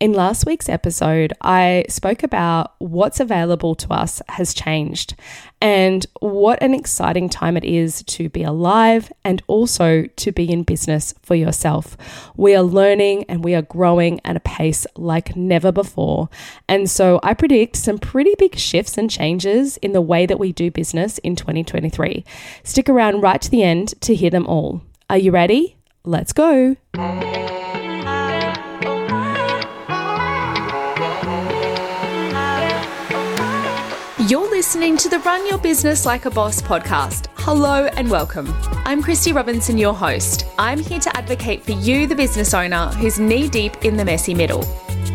In last week's episode, I spoke about what's available to us has changed and what an exciting time it is to be alive and also to be in business for yourself. We are learning and we are growing at a pace like never before. And so I predict some pretty big shifts and changes in the way that we do business in 2023. Stick around right to the end to hear them all. Are you ready? Let's go. Listening to the Run Your Business Like a Boss podcast. Hello and welcome. I'm Christy Robinson, your host. I'm here to advocate for you, the business owner who's knee deep in the messy middle.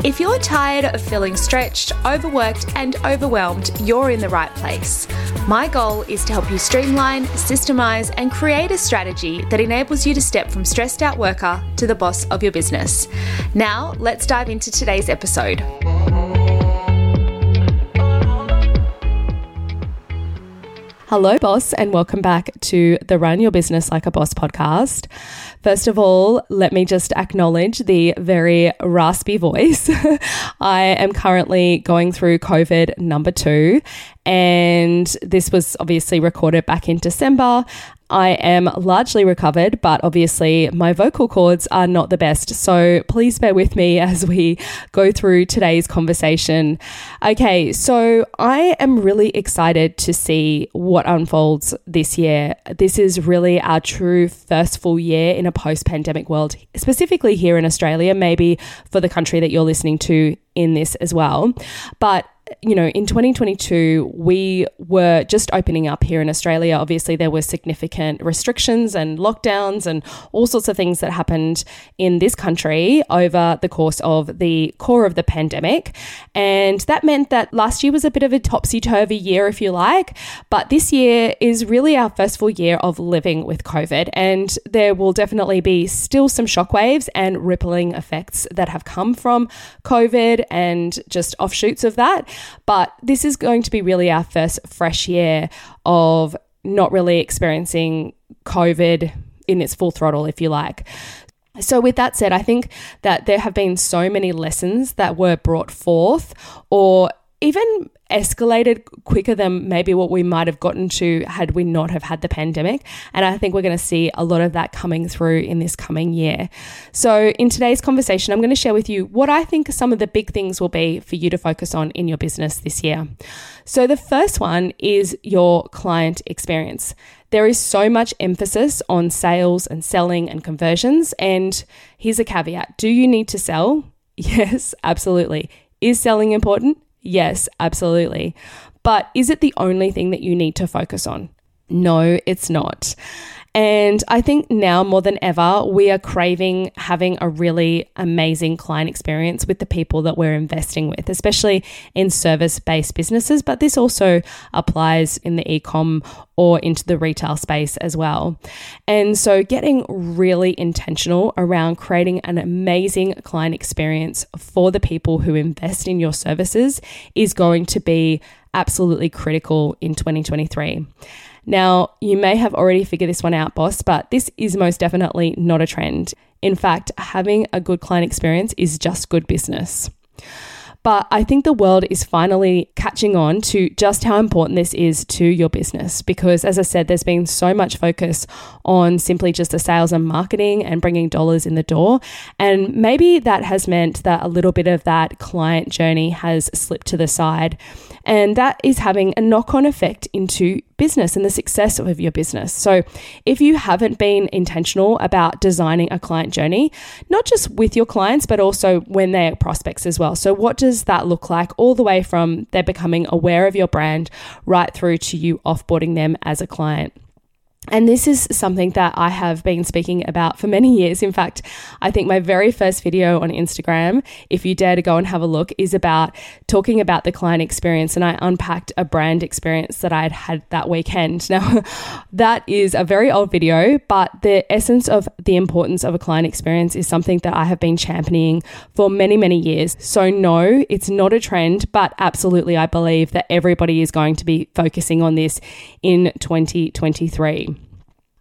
If you're tired of feeling stretched, overworked, and overwhelmed, you're in the right place. My goal is to help you streamline, systemize, and create a strategy that enables you to step from stressed out worker to the boss of your business. Now, let's dive into today's episode. Hello, boss, and welcome back to the Run Your Business Like a Boss podcast. First of all, let me just acknowledge the very raspy voice. I am currently going through COVID number two, and this was obviously recorded back in December. I am largely recovered, but obviously my vocal cords are not the best. So please bear with me as we go through today's conversation. Okay, so I am really excited to see what unfolds this year. This is really our true first full year in a post pandemic world, specifically here in Australia, maybe for the country that you're listening to in this as well. But you know, in 2022, we were just opening up here in Australia. Obviously, there were significant restrictions and lockdowns and all sorts of things that happened in this country over the course of the core of the pandemic. And that meant that last year was a bit of a topsy turvy year, if you like. But this year is really our first full year of living with COVID. And there will definitely be still some shockwaves and rippling effects that have come from COVID and just offshoots of that. But this is going to be really our first fresh year of not really experiencing COVID in its full throttle, if you like. So, with that said, I think that there have been so many lessons that were brought forth, or even escalated quicker than maybe what we might have gotten to had we not have had the pandemic. And i think we're going to see a lot of that coming through in this coming year. So in today's conversation i'm going to share with you what i think some of the big things will be for you to focus on in your business this year. So the first one is your client experience. There is so much emphasis on sales and selling and conversions and here's a caveat. Do you need to sell? Yes absolutely. Is selling important Yes, absolutely. But is it the only thing that you need to focus on? No, it's not. And I think now more than ever, we are craving having a really amazing client experience with the people that we're investing with, especially in service based businesses. But this also applies in the e com or into the retail space as well. And so, getting really intentional around creating an amazing client experience for the people who invest in your services is going to be absolutely critical in 2023. Now, you may have already figured this one out, boss, but this is most definitely not a trend. In fact, having a good client experience is just good business. But I think the world is finally catching on to just how important this is to your business because, as I said, there's been so much focus on simply just the sales and marketing and bringing dollars in the door. And maybe that has meant that a little bit of that client journey has slipped to the side. And that is having a knock on effect into business and the success of your business. So, if you haven't been intentional about designing a client journey, not just with your clients, but also when they're prospects as well. So, what does that look like all the way from they're becoming aware of your brand right through to you offboarding them as a client? And this is something that I have been speaking about for many years. In fact, I think my very first video on Instagram, if you dare to go and have a look, is about talking about the client experience. And I unpacked a brand experience that I had had that weekend. Now, that is a very old video, but the essence of the importance of a client experience is something that I have been championing for many, many years. So, no, it's not a trend, but absolutely, I believe that everybody is going to be focusing on this in 2023.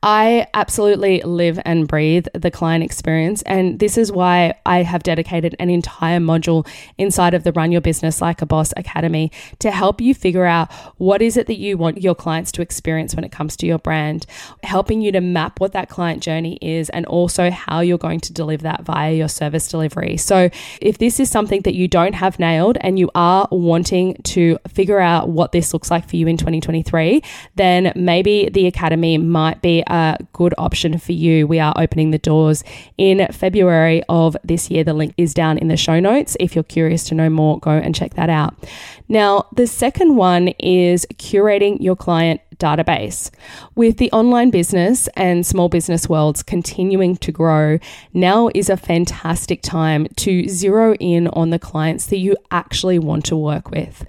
I absolutely live and breathe the client experience. And this is why I have dedicated an entire module inside of the Run Your Business Like a Boss Academy to help you figure out what is it that you want your clients to experience when it comes to your brand, helping you to map what that client journey is and also how you're going to deliver that via your service delivery. So if this is something that you don't have nailed and you are wanting to figure out what this looks like for you in 2023, then maybe the Academy might be a good option for you. We are opening the doors in February of this year. The link is down in the show notes. If you're curious to know more, go and check that out. Now, the second one is curating your client database. With the online business and small business worlds continuing to grow, now is a fantastic time to zero in on the clients that you actually want to work with.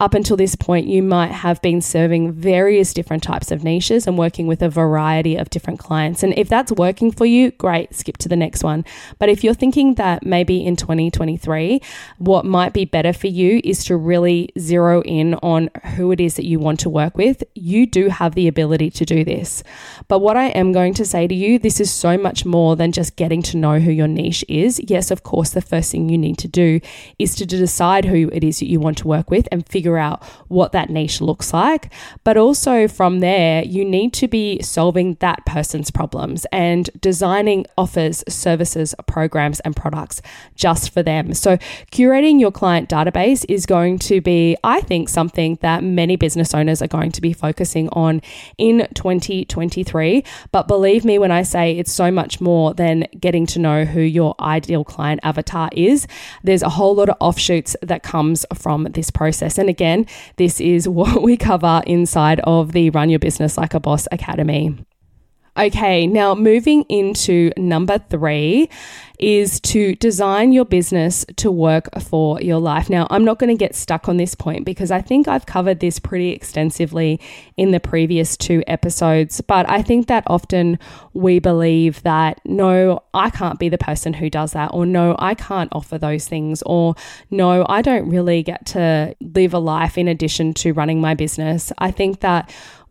Up until this point, you might have been serving various different types of niches and working with a variety of different clients. And if that's working for you, great, skip to the next one. But if you're thinking that maybe in 2023, what might be better for you is to really zero in on who it is that you want to work with, you do have the ability to do this. But what I am going to say to you, this is so much more than just getting to know who your niche is. Yes, of course, the first thing you need to do is to decide who it is that you want to work with and figure out what that niche looks like. But also from there, you need to be solving that person's problems and designing offers, services, programs, and products just for them. So, curating your client database is going to be, I think, something that many business owners are going to be focusing on in 2023. But believe me when I say it's so much more than getting to know who your ideal client avatar is. There's a whole lot of offshoots that comes from this process. And again, this is what we cover inside of the Run Your Business Like a Boss Academy. Okay, now moving into number three is to design your business to work for your life. Now, I'm not going to get stuck on this point because I think I've covered this pretty extensively in the previous two episodes, but I think that often we believe that no, I can't be the person who does that, or no, I can't offer those things, or no, I don't really get to live a life in addition to running my business. I think that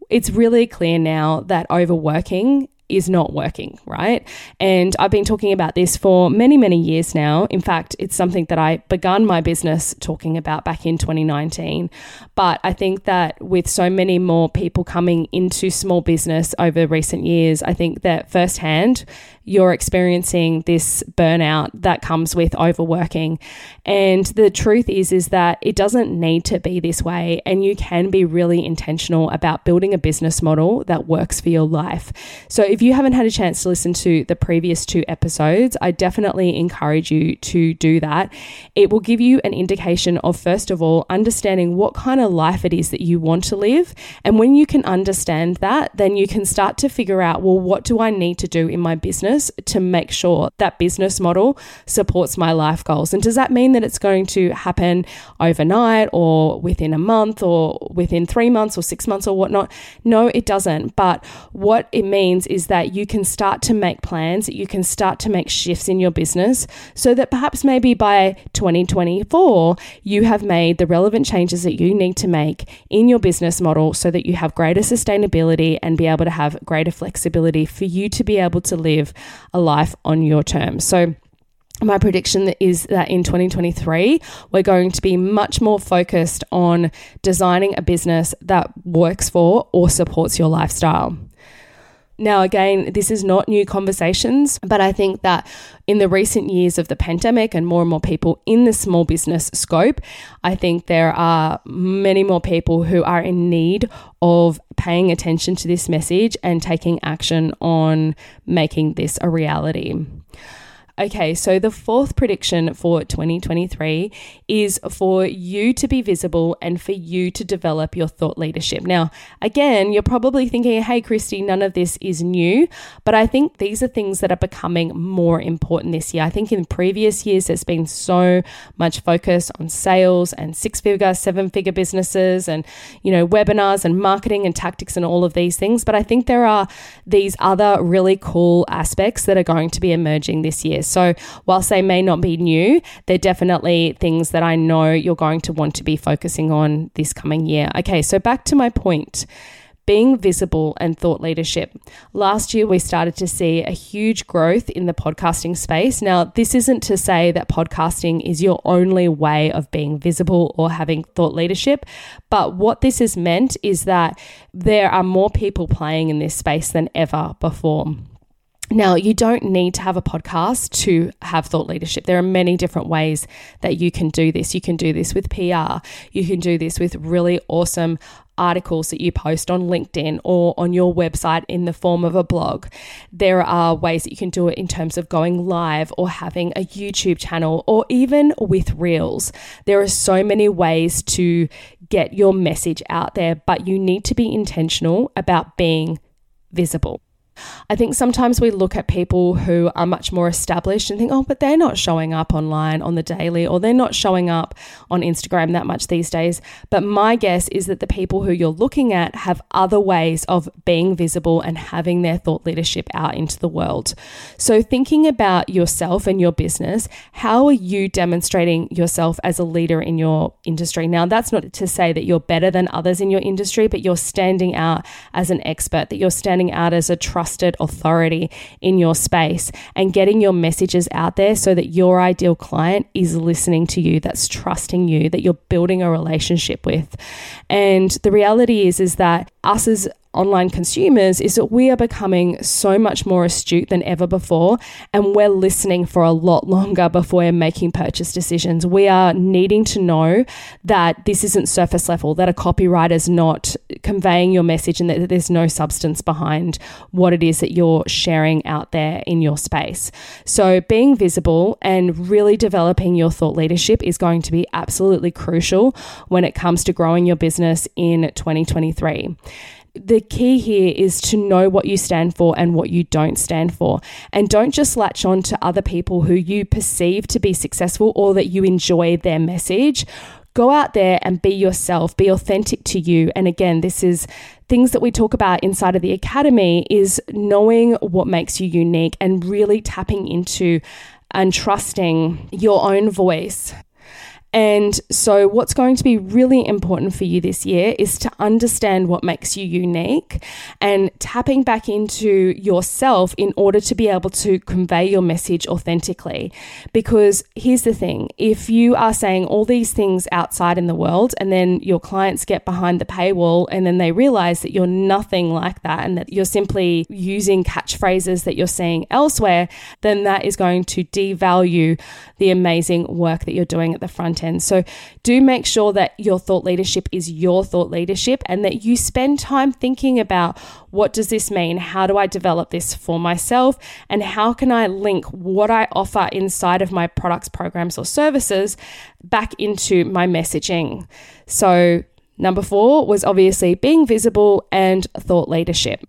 it's really clear now that overworking is not working, right? And I've been talking about this for many, many years now. In fact, it's something that I began my business talking about back in 2019. But I think that with so many more people coming into small business over recent years, I think that firsthand, you're experiencing this burnout that comes with overworking. And the truth is is that it doesn't need to be this way and you can be really intentional about building a business model that works for your life. So if you haven't had a chance to listen to the previous two episodes, I definitely encourage you to do that. It will give you an indication of first of all understanding what kind of life it is that you want to live. And when you can understand that, then you can start to figure out, well, what do I need to do in my business to make sure that business model supports my life goals. And does that mean that it's going to happen overnight or within a month or within three months or six months or whatnot? No, it doesn't. But what it means is that you can start to make plans, you can start to make shifts in your business so that perhaps maybe by 2024, you have made the relevant changes that you need to make in your business model so that you have greater sustainability and be able to have greater flexibility for you to be able to live a life on your terms. So, my prediction is that in 2023, we're going to be much more focused on designing a business that works for or supports your lifestyle. Now, again, this is not new conversations, but I think that in the recent years of the pandemic and more and more people in the small business scope, I think there are many more people who are in need of paying attention to this message and taking action on making this a reality. Okay, so the fourth prediction for 2023 is for you to be visible and for you to develop your thought leadership. Now, again, you're probably thinking, hey, Christy, none of this is new, but I think these are things that are becoming more important this year. I think in previous years, there's been so much focus on sales and six figure, seven figure businesses and, you know, webinars and marketing and tactics and all of these things. But I think there are these other really cool aspects that are going to be emerging this year. So, whilst they may not be new, they're definitely things that I know you're going to want to be focusing on this coming year. Okay, so back to my point being visible and thought leadership. Last year, we started to see a huge growth in the podcasting space. Now, this isn't to say that podcasting is your only way of being visible or having thought leadership, but what this has meant is that there are more people playing in this space than ever before. Now, you don't need to have a podcast to have thought leadership. There are many different ways that you can do this. You can do this with PR. You can do this with really awesome articles that you post on LinkedIn or on your website in the form of a blog. There are ways that you can do it in terms of going live or having a YouTube channel or even with Reels. There are so many ways to get your message out there, but you need to be intentional about being visible. I think sometimes we look at people who are much more established and think, oh, but they're not showing up online on the daily or they're not showing up on Instagram that much these days. But my guess is that the people who you're looking at have other ways of being visible and having their thought leadership out into the world. So, thinking about yourself and your business, how are you demonstrating yourself as a leader in your industry? Now, that's not to say that you're better than others in your industry, but you're standing out as an expert, that you're standing out as a trusted trusted authority in your space and getting your messages out there so that your ideal client is listening to you, that's trusting you, that you're building a relationship with. And the reality is, is that us as online consumers is that we are becoming so much more astute than ever before, and we're listening for a lot longer before we're making purchase decisions. We are needing to know that this isn't surface level, that a copywriter's not conveying your message, and that there's no substance behind what it is that you're sharing out there in your space. So, being visible and really developing your thought leadership is going to be absolutely crucial when it comes to growing your business in 2023 the key here is to know what you stand for and what you don't stand for. And don't just latch on to other people who you perceive to be successful or that you enjoy their message. Go out there and be yourself, be authentic to you. And again, this is things that we talk about inside of the academy is knowing what makes you unique and really tapping into and trusting your own voice and so, what's going to be really important for you this year is to understand what makes you unique and tapping back into yourself in order to be able to convey your message authentically. Because here's the thing if you are saying all these things outside in the world and then your clients get behind the paywall and then they realize that you're nothing like that and that you're simply using catchphrases that you're seeing elsewhere, then that is going to devalue the amazing work that you're doing at the front So do make sure that your thought leadership is your thought leadership and that you spend time thinking about what does this mean? How do I develop this for myself? And how can I link what I offer inside of my products, programs, or services back into my messaging? So, number four was obviously being visible and thought leadership.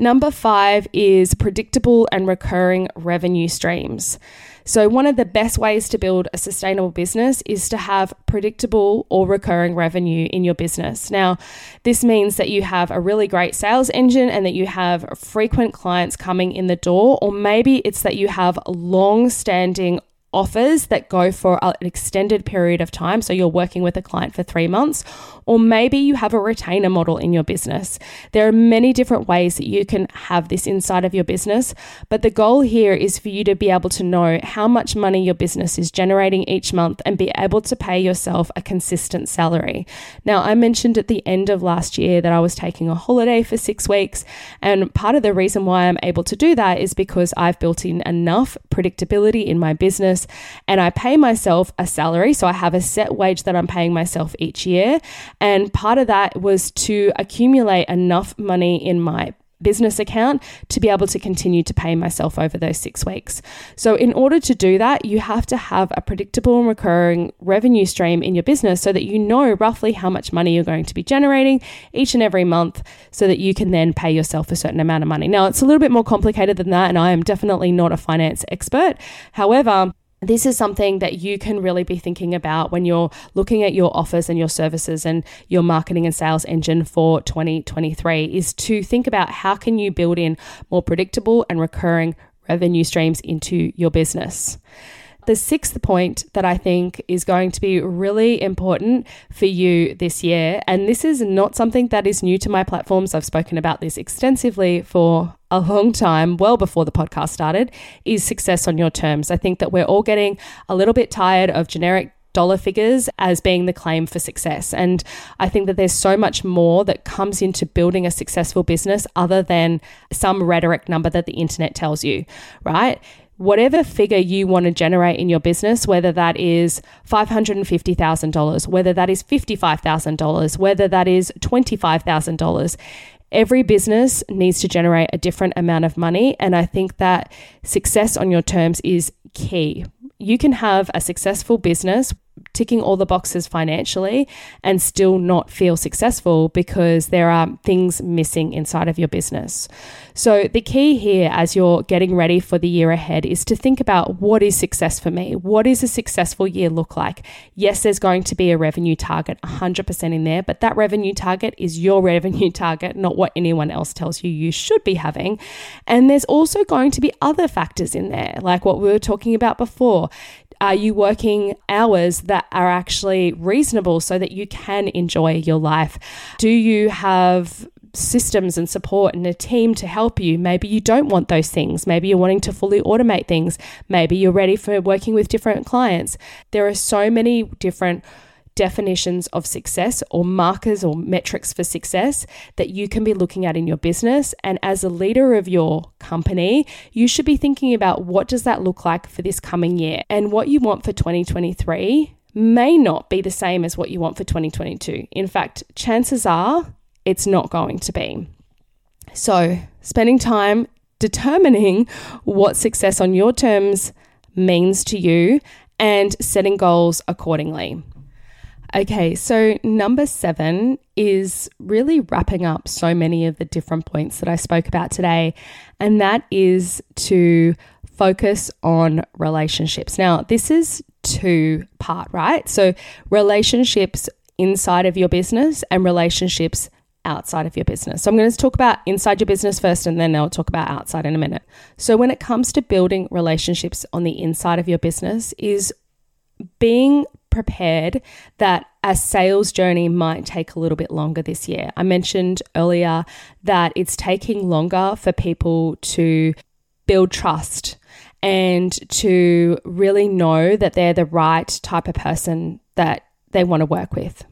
Number five is predictable and recurring revenue streams. So, one of the best ways to build a sustainable business is to have predictable or recurring revenue in your business. Now, this means that you have a really great sales engine and that you have frequent clients coming in the door, or maybe it's that you have long standing offers that go for an extended period of time. So you're working with a client for three months, or maybe you have a retainer model in your business. There are many different ways that you can have this inside of your business, but the goal here is for you to be able to know how much money your business is generating each month and be able to pay yourself a consistent salary. Now, I mentioned at the end of last year that I was taking a holiday for six weeks, and part of the reason why I'm able to do that is because I've built in enough predictability in my business and I pay myself a salary. So I have a set wage that I'm paying myself each year. And part of that was to accumulate enough money in my business account to be able to continue to pay myself over those six weeks. So, in order to do that, you have to have a predictable and recurring revenue stream in your business so that you know roughly how much money you're going to be generating each and every month so that you can then pay yourself a certain amount of money. Now, it's a little bit more complicated than that, and I am definitely not a finance expert. However, this is something that you can really be thinking about when you're looking at your offers and your services and your marketing and sales engine for 2023 is to think about how can you build in more predictable and recurring revenue streams into your business. The sixth point that I think is going to be really important for you this year, and this is not something that is new to my platforms, I've spoken about this extensively for a long time, well before the podcast started, is success on your terms. I think that we're all getting a little bit tired of generic dollar figures as being the claim for success. And I think that there's so much more that comes into building a successful business other than some rhetoric number that the internet tells you, right? Whatever figure you want to generate in your business, whether that is $550,000, whether that is $55,000, whether that is $25,000, every business needs to generate a different amount of money. And I think that success on your terms is key you can have a successful business ticking all the boxes financially and still not feel successful because there are things missing inside of your business. So, the key here as you're getting ready for the year ahead is to think about what is success for me? What is a successful year look like? Yes, there's going to be a revenue target 100% in there, but that revenue target is your revenue target, not what anyone else tells you you should be having. And there's also going to be other factors in there, like what we were talking about before are you working hours that are actually reasonable so that you can enjoy your life? Do you have systems and support and a team to help you. Maybe you don't want those things. Maybe you're wanting to fully automate things. Maybe you're ready for working with different clients. There are so many different definitions of success or markers or metrics for success that you can be looking at in your business. And as a leader of your company you should be thinking about what does that look like for this coming year? And what you want for 2023 may not be the same as what you want for 2022 in fact chances are it's not going to be. So spending time determining what success on your terms means to you and setting goals accordingly. Okay, so number seven is really wrapping up so many of the different points that I spoke about today, and that is to focus on relationships. Now, this is two part, right? So, relationships inside of your business and relationships outside of your business. So I'm going to talk about inside your business first and then I'll talk about outside in a minute. So when it comes to building relationships on the inside of your business is being prepared that a sales journey might take a little bit longer this year. I mentioned earlier that it's taking longer for people to build trust and to really know that they're the right type of person that they want to work with.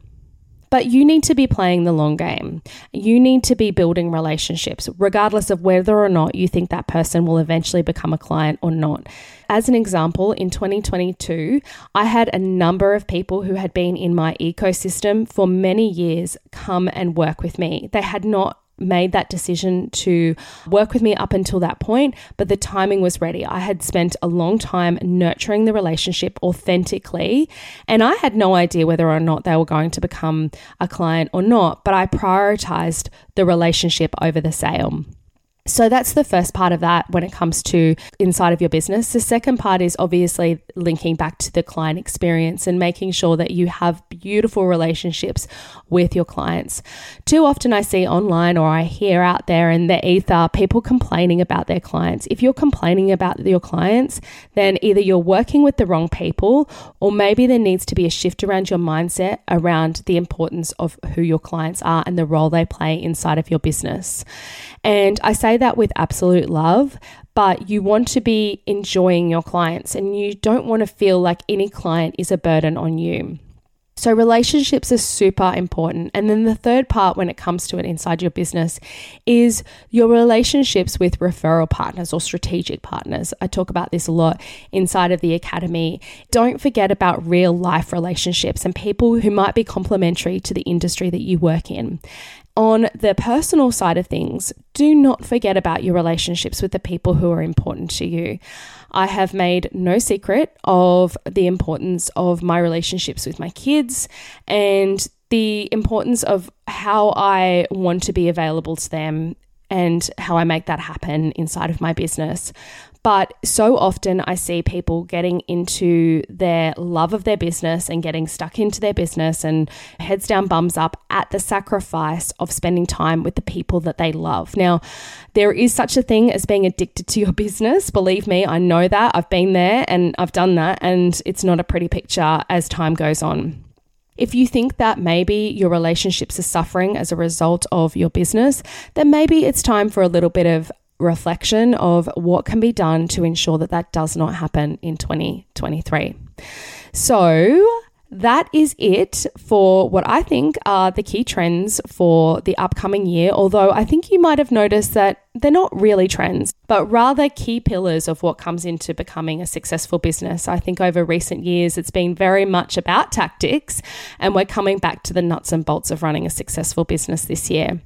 But you need to be playing the long game. You need to be building relationships, regardless of whether or not you think that person will eventually become a client or not. As an example, in 2022, I had a number of people who had been in my ecosystem for many years come and work with me. They had not made that decision to work with me up until that point, but the timing was ready. I had spent a long time nurturing the relationship authentically, and I had no idea whether or not they were going to become a client or not, but I prioritized the relationship over the sale. So that's the first part of that when it comes to inside of your business. The second part is obviously linking back to the client experience and making sure that you have beautiful relationships with your clients. Too often I see online or I hear out there in the ether people complaining about their clients. If you're complaining about your clients, then either you're working with the wrong people or maybe there needs to be a shift around your mindset around the importance of who your clients are and the role they play inside of your business. And I say that with absolute love, but you want to be enjoying your clients and you don't want to feel like any client is a burden on you. So, relationships are super important. And then the third part, when it comes to it inside your business, is your relationships with referral partners or strategic partners. I talk about this a lot inside of the academy. Don't forget about real life relationships and people who might be complementary to the industry that you work in on the personal side of things, do not forget about your relationships with the people who are important to you. I have made no secret of the importance of my relationships with my kids and the importance of how I want to be available to them and how I make that happen inside of my business. But so often I see people getting into their love of their business and getting stuck into their business and heads down, bums up at the sacrifice of spending time with the people that they love. Now, there is such a thing as being addicted to your business. Believe me, I know that. I've been there and I've done that, and it's not a pretty picture as time goes on. If you think that maybe your relationships are suffering as a result of your business, then maybe it's time for a little bit of reflection of what can be done to ensure that that does not happen in 2023. So, that is it for what I think are the key trends for the upcoming year. Although I think you might have noticed that they're not really trends, but rather key pillars of what comes into becoming a successful business. I think over recent years, it's been very much about tactics, and we're coming back to the nuts and bolts of running a successful business this year.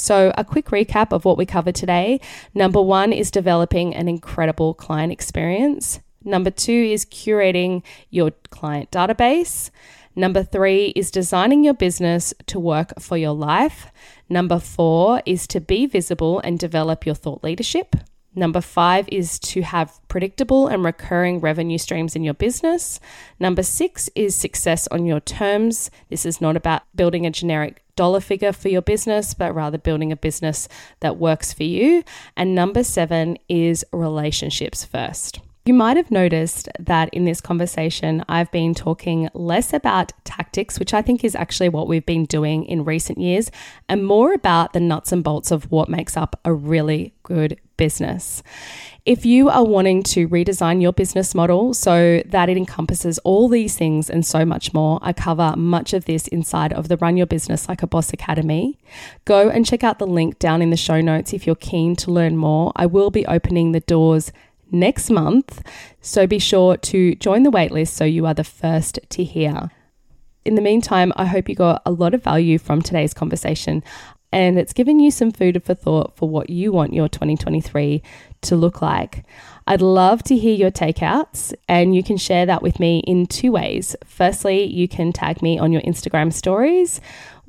So, a quick recap of what we covered today. Number one is developing an incredible client experience. Number two is curating your client database. Number three is designing your business to work for your life. Number four is to be visible and develop your thought leadership. Number five is to have predictable and recurring revenue streams in your business. Number six is success on your terms. This is not about building a generic dollar figure for your business, but rather building a business that works for you. And number seven is relationships first. You might have noticed that in this conversation, I've been talking less about tactics, which I think is actually what we've been doing in recent years, and more about the nuts and bolts of what makes up a really good business. If you are wanting to redesign your business model so that it encompasses all these things and so much more, I cover much of this inside of the Run Your Business Like a Boss Academy. Go and check out the link down in the show notes if you're keen to learn more. I will be opening the doors next month. So be sure to join the waitlist so you are the first to hear. In the meantime, I hope you got a lot of value from today's conversation and it's given you some food for thought for what you want your 2023 to look like. I'd love to hear your takeouts, and you can share that with me in two ways. Firstly, you can tag me on your Instagram stories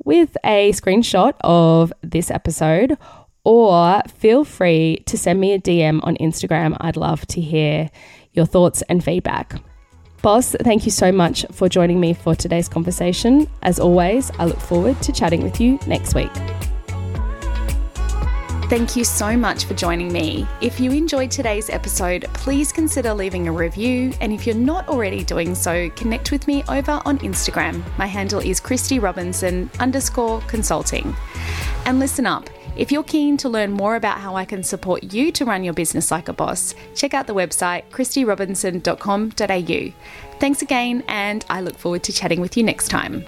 with a screenshot of this episode, or feel free to send me a DM on Instagram. I'd love to hear your thoughts and feedback. Boss, thank you so much for joining me for today's conversation. As always, I look forward to chatting with you next week. Thank you so much for joining me. If you enjoyed today's episode, please consider leaving a review. And if you're not already doing so, connect with me over on Instagram. My handle is Christy Robinson underscore consulting. And listen up. If you're keen to learn more about how I can support you to run your business like a boss, check out the website christyrobinson.com.au. Thanks again, and I look forward to chatting with you next time.